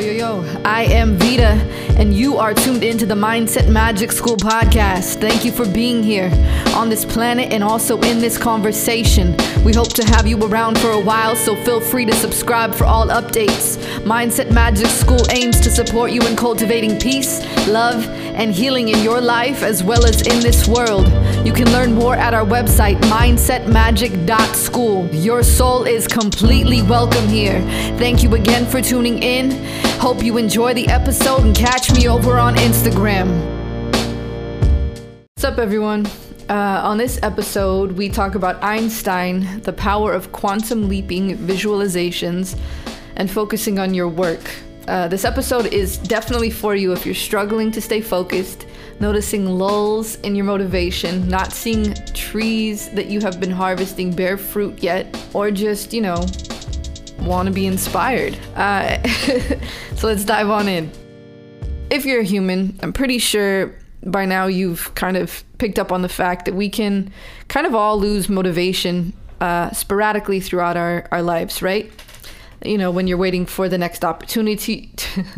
yo, yo. I am Vita, and you are tuned into the Mindset Magic School podcast. Thank you for being here on this planet and also in this conversation. We hope to have you around for a while, so feel free to subscribe for all updates. Mindset Magic School aims to support you in cultivating peace, love, and healing in your life as well as in this world. You can learn more at our website, mindsetmagic.school. Your soul is completely welcome here. Thank you again for tuning in. Hope you enjoy the episode and catch me over on Instagram. What's up, everyone? Uh, on this episode, we talk about Einstein, the power of quantum leaping visualizations, and focusing on your work. Uh, this episode is definitely for you if you're struggling to stay focused, noticing lulls in your motivation, not seeing trees that you have been harvesting bear fruit yet, or just, you know, want to be inspired. Uh, so let's dive on in. If you're a human, I'm pretty sure by now you've kind of picked up on the fact that we can kind of all lose motivation uh, sporadically throughout our, our lives, right? You know, when you're waiting for the next opportunity.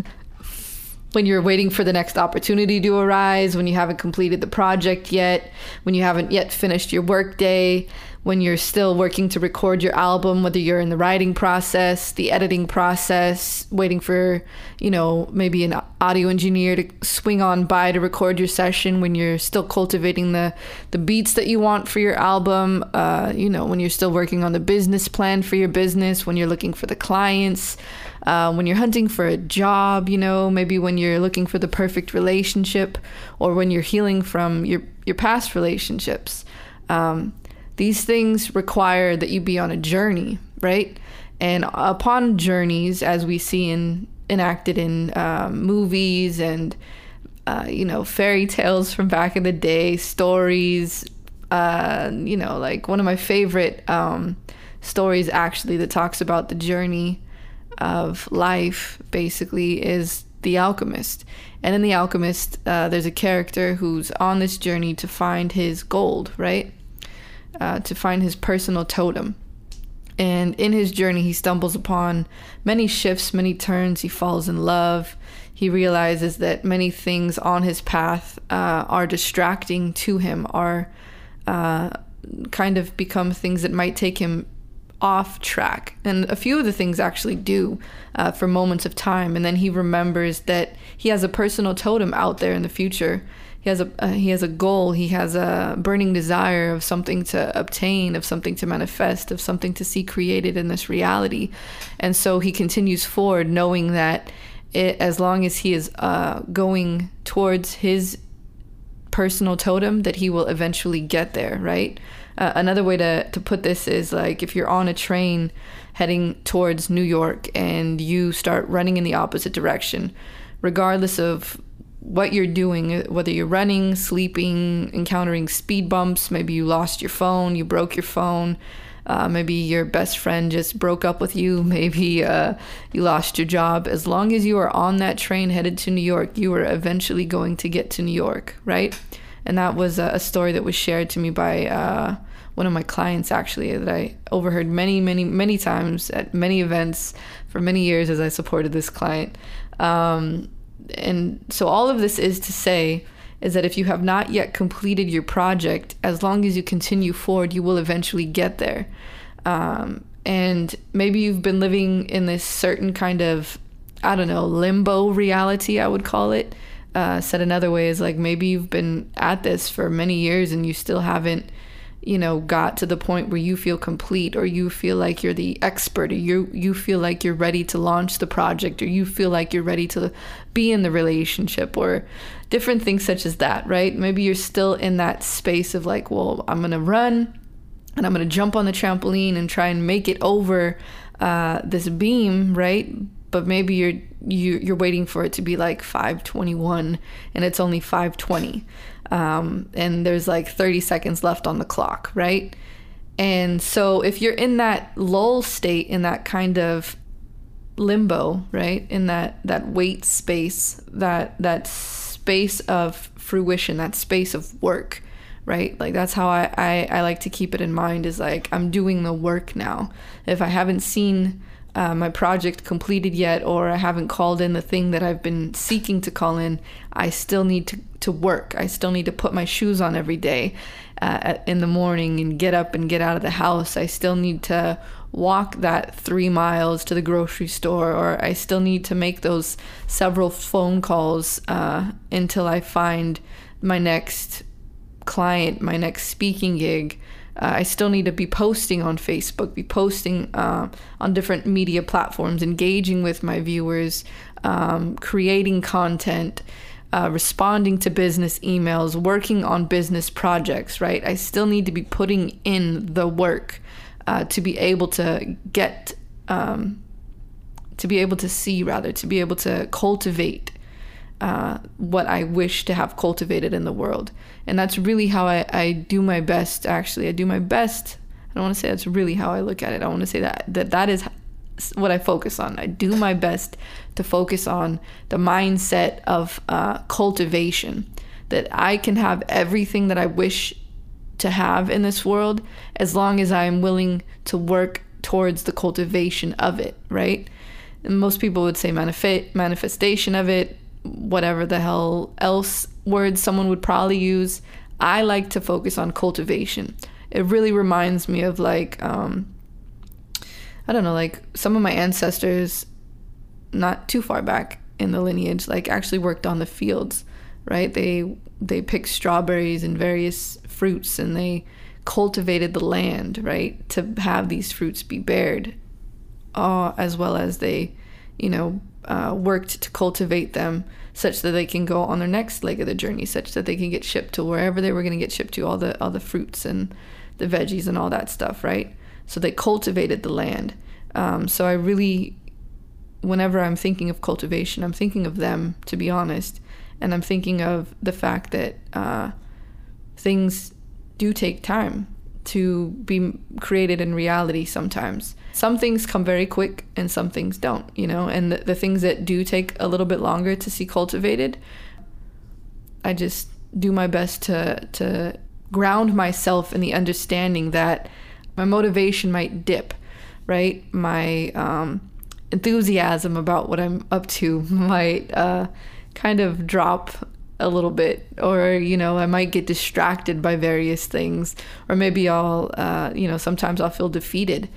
when you're waiting for the next opportunity to arise, when you haven't completed the project yet, when you haven't yet finished your workday, when you're still working to record your album, whether you're in the writing process, the editing process, waiting for, you know, maybe an audio engineer to swing on by to record your session, when you're still cultivating the, the beats that you want for your album, uh, you know, when you're still working on the business plan for your business, when you're looking for the clients, uh, when you're hunting for a job, you know, maybe when you're looking for the perfect relationship or when you're healing from your, your past relationships. Um, these things require that you be on a journey, right? And upon journeys, as we see in enacted in um, movies and uh, you know fairy tales from back in the day, stories. Uh, you know, like one of my favorite um, stories actually that talks about the journey of life basically is The Alchemist. And in The Alchemist, uh, there's a character who's on this journey to find his gold, right? Uh, to find his personal totem. And in his journey, he stumbles upon many shifts, many turns. He falls in love. He realizes that many things on his path uh, are distracting to him, are uh, kind of become things that might take him off track. And a few of the things actually do uh, for moments of time. And then he remembers that he has a personal totem out there in the future. He has a uh, he has a goal. He has a burning desire of something to obtain, of something to manifest, of something to see created in this reality. And so he continues forward, knowing that it, as long as he is uh, going towards his personal totem, that he will eventually get there. Right. Uh, another way to, to put this is like if you're on a train heading towards New York and you start running in the opposite direction, regardless of what you're doing, whether you're running, sleeping, encountering speed bumps, maybe you lost your phone, you broke your phone, uh, maybe your best friend just broke up with you, maybe uh, you lost your job. As long as you are on that train headed to New York, you are eventually going to get to New York, right? and that was a, story that was shared to me by uh, one of my clients actually that I overheard many, many, many times at many events for many years as I supported this client. Um, and so all of this is to say is that if you have not yet completed your project, as long as you continue forward, you will eventually get there. Um, and maybe you've been living in this certain kind of, I don't know, limbo reality, I would call it uh, said another way is like maybe you've been at this for many years and you still haven't you know got to the point where you feel complete or you feel like you're the expert or you you feel like you're ready to launch the project or you feel like you're ready to be in the relationship or different things such as that right? Maybe you're still in that space of like well i'm gonna run and i'm gonna jump on the trampoline and try and make it over uh, this beam right? But maybe you're you, you're waiting for it to be like 521 and it's only 520 um, and there's like 30 seconds left on the clock right? And so if you're in that lull state in that kind of limbo right? In that that wait space that that space of fruition that space of work right? Like that's how I, I i like to keep it in mind is like i'm doing the work now. If i haven't seen uh, my project completed yet or I haven't called in the thing that I've been seeking to call in, I still need to, to work. I still need to put my shoes on every day uh, in the morning and get up and get out of the house. I still need to walk that three miles to the grocery store, or I still need to make those several phone calls uh, until I find my next client, my next speaking gig. Uh, I still need to be posting on Facebook, be posting uh, on different media platforms, engaging with my viewers, um, creating content, uh, responding to business emails, working on business projects, right? I still need to be putting in the work uh, to be able to get, um, to be able to see, rather, to be able to cultivate uh, what I wish to have cultivated in the world. And that's really how I, I do my best, actually. I do my best. I don't want to say that's really how I look at it. I want to say that, that that is what I focus on. I do my best to focus on the mindset of uh, cultivation, that I can have everything that I wish to have in this world as long as I'm willing to work towards the cultivation of it, right? And most people would say manifest manifestation of it, whatever the hell else words someone would probably use. I like to focus on cultivation. It really reminds me of like um, I don't know, like some of my ancestors not too far back in the lineage like actually worked on the fields, right? They they picked strawberries and various fruits and they cultivated the land, right, to have these fruits be bared, uh, as well as they, you know, uh, worked to cultivate them such that they can go on their next leg of the journey, such that they can get shipped to wherever they were going to get shipped to, all the all the fruits and the veggies and all that stuff, right? So they cultivated the land. Um, so I really, whenever I'm thinking of cultivation, I'm thinking of them, to be honest, and I'm thinking of the fact that uh, things do take time to be created in reality sometimes. Some things come very quick and some things don't, you know, and the, the things that do take a little bit longer to see cultivated, I just do my best to to ground myself in the understanding that my motivation might dip, right? My um, enthusiasm about what I'm up to might uh, kind of drop a little bit or you know i might get distracted by various things or maybe i'll uh, you know sometimes i'll feel defeated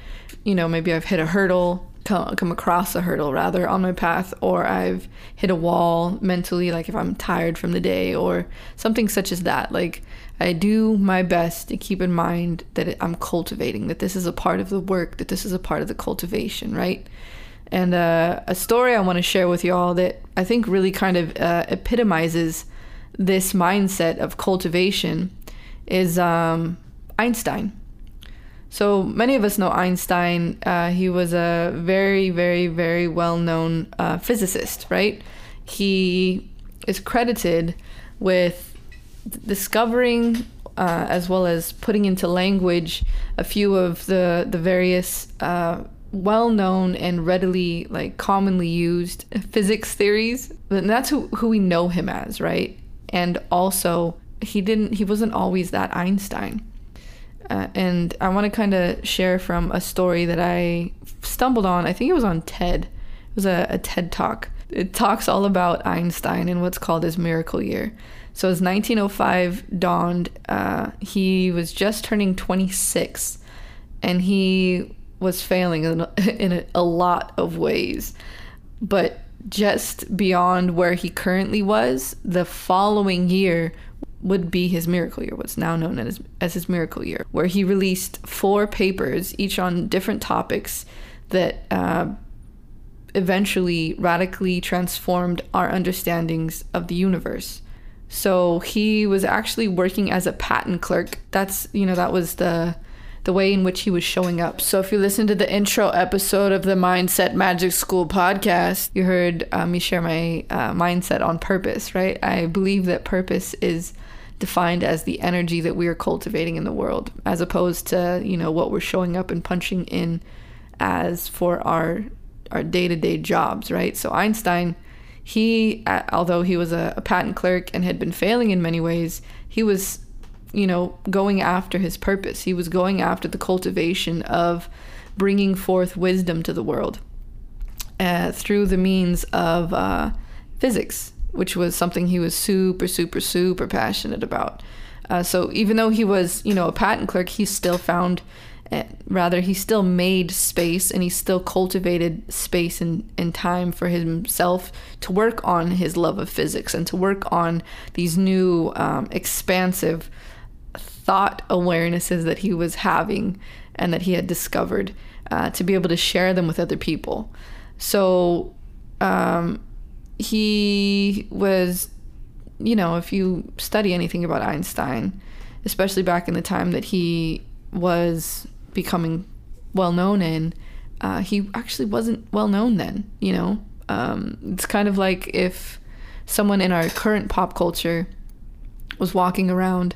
you know maybe i've hit a hurdle come, come across a hurdle rather on my path or i've hit a wall mentally like if i'm tired from the day or something such as that like i do my best to keep in mind that i'm cultivating that this is a part of the work that this is a part of the cultivation right and uh, a story I want to share with y'all that I think really kind of uh, epitomizes this mindset of cultivation is um, Einstein. So many of us know Einstein. Uh, he was a very, very, very well known uh, physicist, right? He is credited with discovering uh, as well as putting into language a few of the, the various uh, well known and readily, like commonly used physics theories. And that's who, who we know him as, right? and also he didn't he wasn't always that Einstein. Uh, and I want to kind of share from a story that I stumbled on. I think it was on TED. It was a, a TED talk. It talks all about Einstein and what's called his miracle year. So as 1905 dawned, uh, he was just turning 26, and he was failing in, in a, a lot of ways. But just beyond where he currently was, the following year would be his miracle year, what's now known as, as his miracle year, where he released four papers, each on different topics that uh, eventually radically transformed our understandings of the universe. So he was actually working as a patent clerk. That's, you know, that was the the way in which he was showing up. So if you listen to the intro episode of the Mindset Magic School podcast, you heard uh, me share my uh, mindset on purpose, right? I believe that purpose is defined as the energy that we are cultivating in the world, as opposed to you know what we're showing up and punching in as for our our day to day jobs, right? So Einstein. He, although he was a, a patent clerk and had been failing in many ways, he was you know, going after his purpose. He was going after the cultivation of bringing forth wisdom to the world uh, through the means of uh, physics, which was something he was super, super, super passionate about. Uh, so even though he was, you know, a patent clerk, he still found, rather, he still made space and he still cultivated space and, and time for himself to work on his love of physics and to work on these new um, expansive thought awarenesses that he was having and that he had discovered uh, to be able to share them with other people. So um, he was, you know, if you study anything about Einstein, especially back in the time that he was becoming well known in, uh, he actually wasn't well known then, you know? Um, it's kind of like if someone in our current pop culture was walking around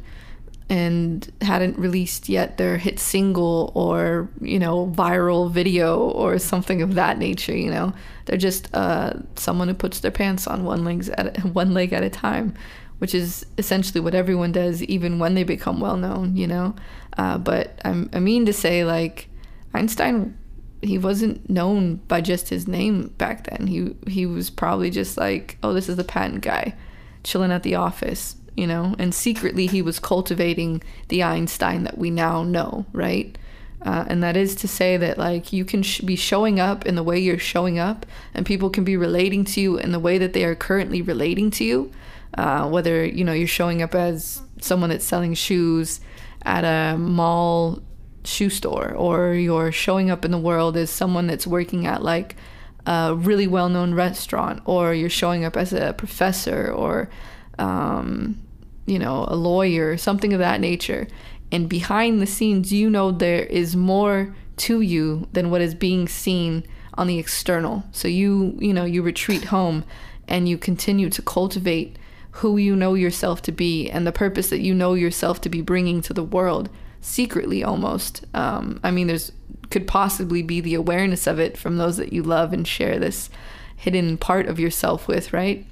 and hadn't released yet their hit single or you know viral video or something of that nature you know they're just uh, someone who puts their pants on one legs at a, one leg at a time which is essentially what everyone does even when they become well known you know uh, but I'm, i mean to say like einstein he wasn't known by just his name back then he he was probably just like oh this is the patent guy chilling at the office you know, and secretly he was cultivating the Einstein that we now know, right? Uh, and that is to say that like you can sh- be showing up in the way you're showing up, and people can be relating to you in the way that they are currently relating to you. Uh, whether you know you're showing up as someone that's selling shoes at a mall shoe store, or you're showing up in the world as someone that's working at like a really well-known restaurant, or you're showing up as a professor, or um, you know, a lawyer, something of that nature. And behind the scenes, you know there is more to you than what is being seen on the external. So you, you know, you retreat home and you continue to cultivate who you know yourself to be and the purpose that you know yourself to be bringing to the world secretly almost. Um, I mean, there's could possibly be the awareness of it from those that you love and share this hidden part of yourself with, right?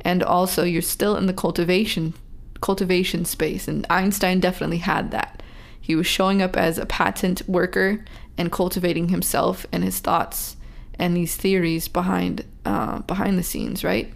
And also, you're still in the cultivation cultivation space, and Einstein definitely had that. He was showing up as a patent worker and cultivating himself and his thoughts and these theories behind uh, behind the scenes, right?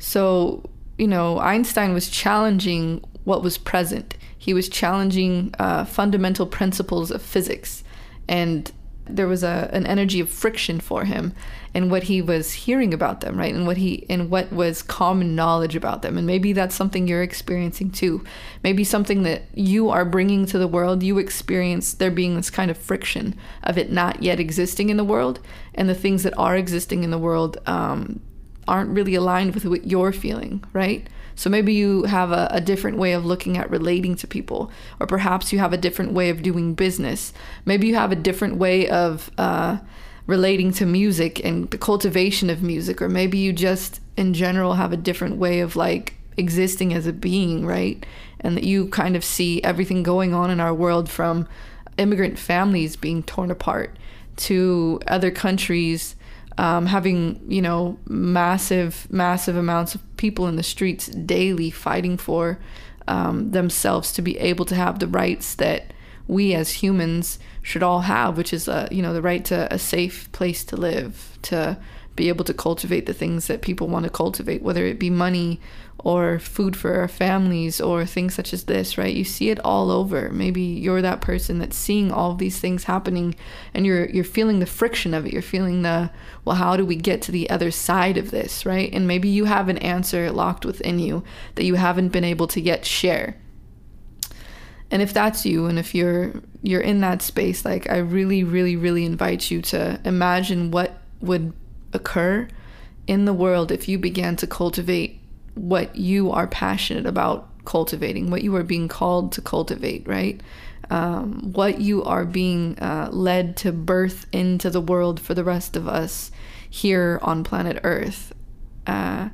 So you know, Einstein was challenging what was present. He was challenging uh, fundamental principles of physics, and there was a an energy of friction for him and what he was hearing about them right? And what he and what was common knowledge about them. And maybe that's something you're experiencing too. Maybe something that you are bringing to the world you experience there being this kind of friction of it not yet existing in the world and the things that are existing in the world um, aren't really aligned with what you're feeling right so maybe you have a, a, different way of looking at relating to people, or perhaps you have a different way of doing business. Maybe you have a different way of uh, relating to music and the cultivation of music, or maybe you just in general have a different way of like existing as a being, right? And that you kind of see everything going on in our world from immigrant families being torn apart to other countries um, having you know massive massive amounts of people in the streets daily fighting for um, themselves to be able to have the rights that we as humans should all have, which is a, you know the right to a safe place to live, to be able to cultivate the things that people want to cultivate, whether it be money or food for our families or things such as this, right? You see it all over. Maybe you're that person that's seeing all these things happening and you're you're feeling the friction of it. You're feeling the well, how do we get to the other side of this, right? And maybe you have an answer locked within you that you haven't been able to yet share. And if that's you and if you're you're in that space, like I really really really invite you to imagine what would occur in the world if you began to cultivate what you are passionate about cultivating, what you are being called to cultivate, right? Um, what you are being uh, led to birth into the world for the rest of us here on planet Earth. Uh,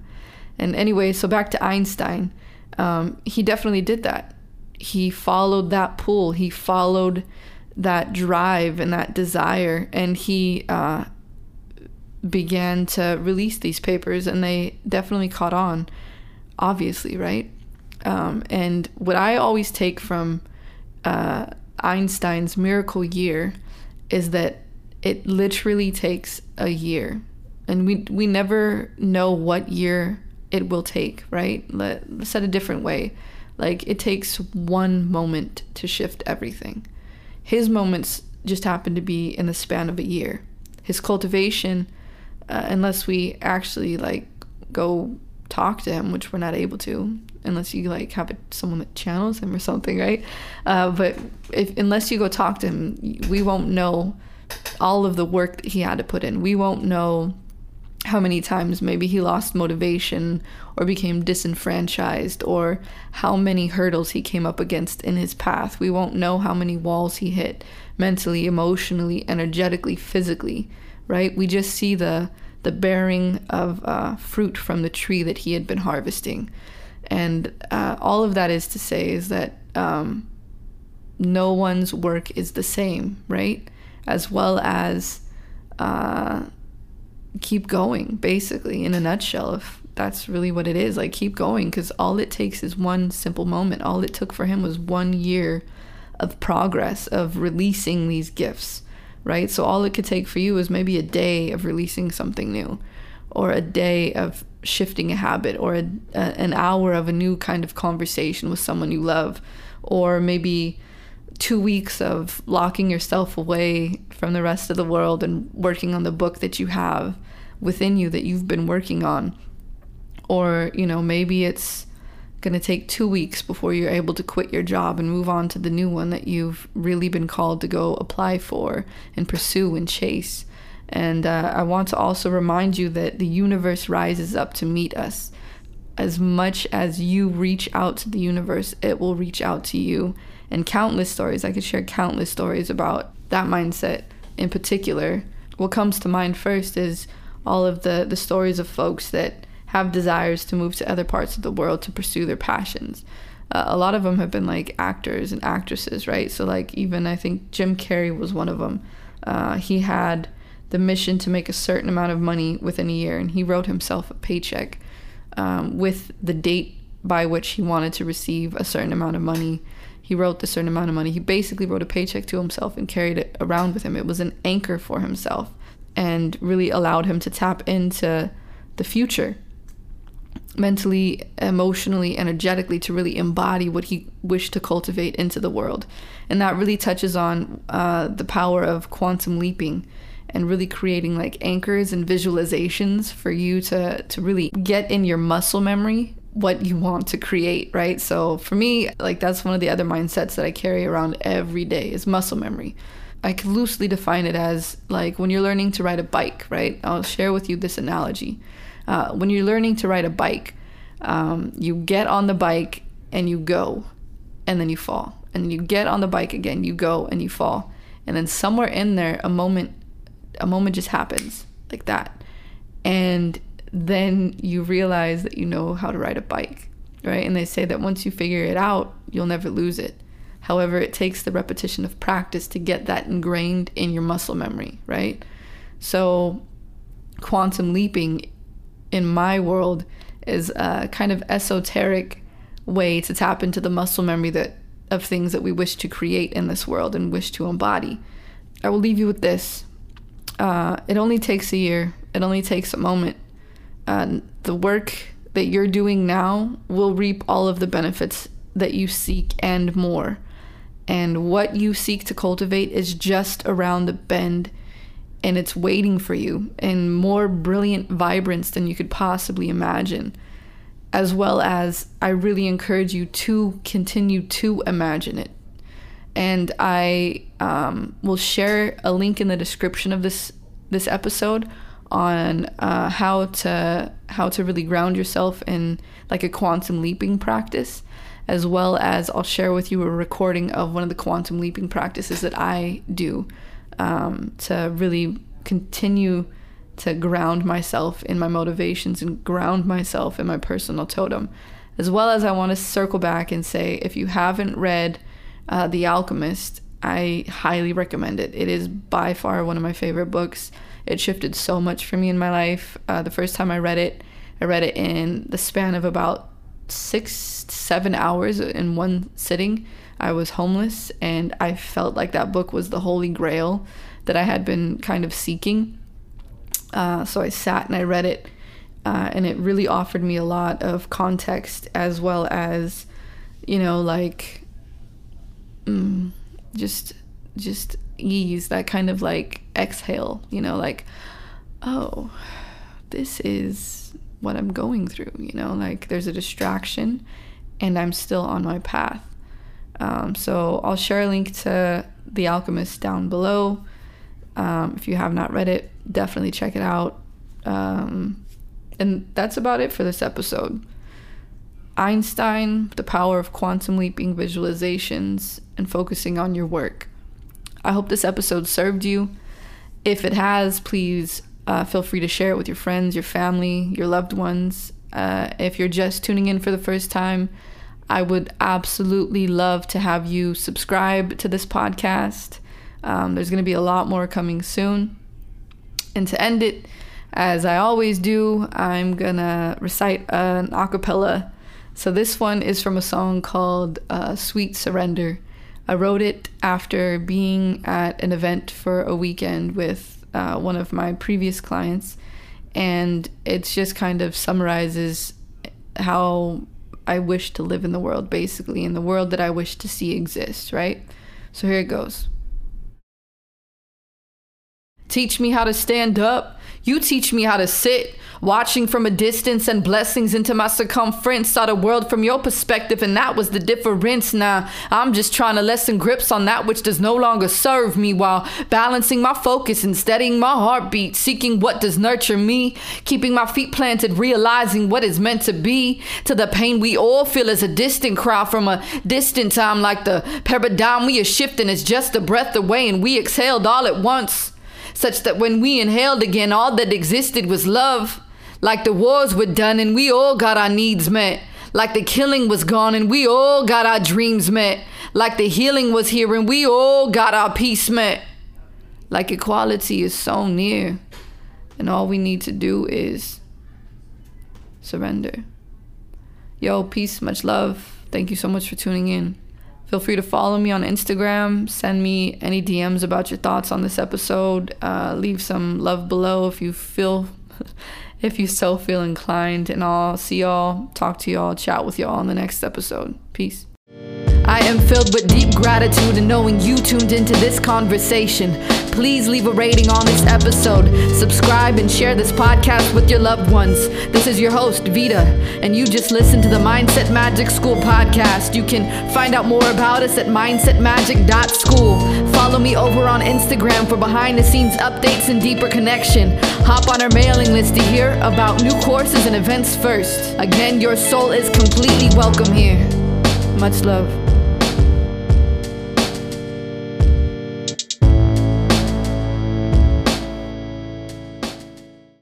and anyway, so back to Einstein, um, he definitely did that. He followed that pull, he followed that drive and that desire, and he uh, began to release these papers, and they definitely caught on, obviously, right? Um, and what I always take from uh, Einstein's miracle year is that it literally takes a year. And we we never know what year it will take, right? Let, let's set a different way. Like it takes one moment to shift everything. His moments just happen to be in the span of a year. His cultivation, uh, unless we actually like go talk to him, which we're not able to, unless you like have a, someone that channels him or something, right? Uh, but if unless you go talk to him, we won't know all of the work that he had to put in. We won't know how many times maybe he lost motivation or became disenfranchised or how many hurdles he came up against in his path. We won't know how many walls he hit mentally, emotionally, energetically, physically, right? We just see the the bearing of uh, fruit from the tree that he had been harvesting. And uh, all of that is to say is that um, no one's work is the same, right? As well as uh, keep going, basically, in a nutshell, if that's really what it is. Like, keep going, because all it takes is one simple moment. All it took for him was one year of progress, of releasing these gifts, right? So, all it could take for you is maybe a day of releasing something new, or a day of shifting a habit, or a, a, an hour of a new kind of conversation with someone you love, or maybe two weeks of locking yourself away from the rest of the world and working on the book that you have within you that you've been working on. Or, you know, maybe it's going to take two weeks before you're able to quit your job and move on to the new one that you've really been called to go apply for and pursue and chase. And uh, I want to also remind you that the universe rises up to meet us. As much as you reach out to the universe, it will reach out to you. And countless stories, I could share countless stories about that mindset in particular. What comes to mind first is all of the, the stories of folks that have desires to move to other parts of the world to pursue their passions. Uh, a lot of them have been like actors and actresses, right? So, like, even I think Jim Carrey was one of them. Uh, he had the mission to make a certain amount of money within a year, and he wrote himself a paycheck um, with the date by which he wanted to receive a certain amount of money. He wrote the certain amount of money. He basically wrote a paycheck to himself and carried it around with him. It was an anchor for himself and really allowed him to tap into the future mentally, emotionally, energetically to really embody what he wished to cultivate into the world. And that really touches on uh, the power of quantum leaping and really creating like anchors and visualizations for you to, to really get in your muscle memory what you want to create, right? So for me, like that's one of the other mindsets that I carry around every day is muscle memory. I can loosely define it as like when you're learning to ride a bike, right? I'll share with you this analogy. Uh, when you're learning to ride a bike, um, you get on the bike and you go, and then you fall. And then you get on the bike again, you go and you fall. And then somewhere in there, a moment, a moment just happens like that. And then you realize that you know how to ride a bike, right? And they say that once you figure it out, you'll never lose it. However, it takes the repetition of practice to get that ingrained in your muscle memory, right? So, quantum leaping in my world is a kind of esoteric way to tap into the muscle memory that of things that we wish to create in this world and wish to embody. I will leave you with this. Uh, it only takes a year. It only takes a moment. The work that you're doing now will reap all of the benefits that you seek and more and what you seek to cultivate is just around the bend and it's waiting for you in more brilliant vibrance than you could possibly imagine. As well as, I really encourage you to continue to imagine it. And I um, will share a link in the description of this this episode on uh, how to how to really ground yourself in like a quantum leaping practice as well as I'll share with you a recording of one of the quantum leaping practices that I do um, to really continue to ground myself in my motivations and ground myself in my personal totem. As well as I want to circle back and say if you haven't read uh, The Alchemist, I highly recommend it. It is by far one of my favorite books. It shifted so much for me in my life. Uh, the first time I read it, I read it in the span of about six seven hours in one sitting I was homeless, and I felt like that book was the holy grail that I had been kind of seeking. Uh, so I sat and I read it, uh, and it really offered me a lot of context as well as, you know, like, mm, just just ease that kind of like exhale, you know, like, oh, this is what I'm going through, you know, like there's a distraction and I'm still on my path. Um, so I'll share a link to The Alchemist down below. Um, if you have not read it, definitely check it out. Um, and that's about it for this episode. Einstein, the power of quantum leaping visualizations, and focusing on your work. I hope this episode served you. If it has, please uh, feel free to share it with your friends, your family, your loved ones. Uh, if you're just tuning in for the first time, I would absolutely love to have you subscribe to this podcast. Um, there's going to be a lot more coming soon. And to end it, as I always do, I'm going to recite an acapella. So this one is from a song called uh, Sweet Surrender. I wrote it after being at an event for a weekend with uh, one of my previous clients, and it just kind of summarizes how I wish to live in the world, basically, in the world that I wish to see exist, right? So here it goes. Teach me how to stand up. You teach me how to sit watching from a distance and blessings into my circumference. Saw the world from your perspective, and that was the difference. Now I'm just trying to lessen grips on that which does no longer serve me while balancing my focus and steadying my heartbeat, seeking what does nurture me, keeping my feet planted, realizing what is meant to be. To the pain we all feel as a distant cry from a distant time, like the paradigm we are shifting is just a breath away, and we exhaled all at once such that when we inhaled again, all that existed was love. Like the wars were done and we all got our needs met. Like the killing was gone and we all got our dreams met. Like the healing was here and we all got our peace met. Like equality is so near. And all we need to do is surrender. Yo, peace, much love. Thank you so much for tuning in. Feel free to follow me on Instagram. Send me any DMs about your thoughts on this episode. Uh, leave some love below if you feel if you so feel inclined. And I'll see y'all, talk to y'all, chat with y'all in the next episode. Peace. I am filled with deep gratitude in knowing you tuned into this conversation. Please leave a rating on this episode, subscribe, and share this podcast with your loved ones. This is your host, Vita, and you just listened to the Mindset Magic School podcast. You can find out more about us at mindsetmagic.school. Follow me over on Instagram for behind the scenes updates and deeper connection. Hop on our mailing list to hear about new courses and events first. Again, your soul is completely welcome here. Much love.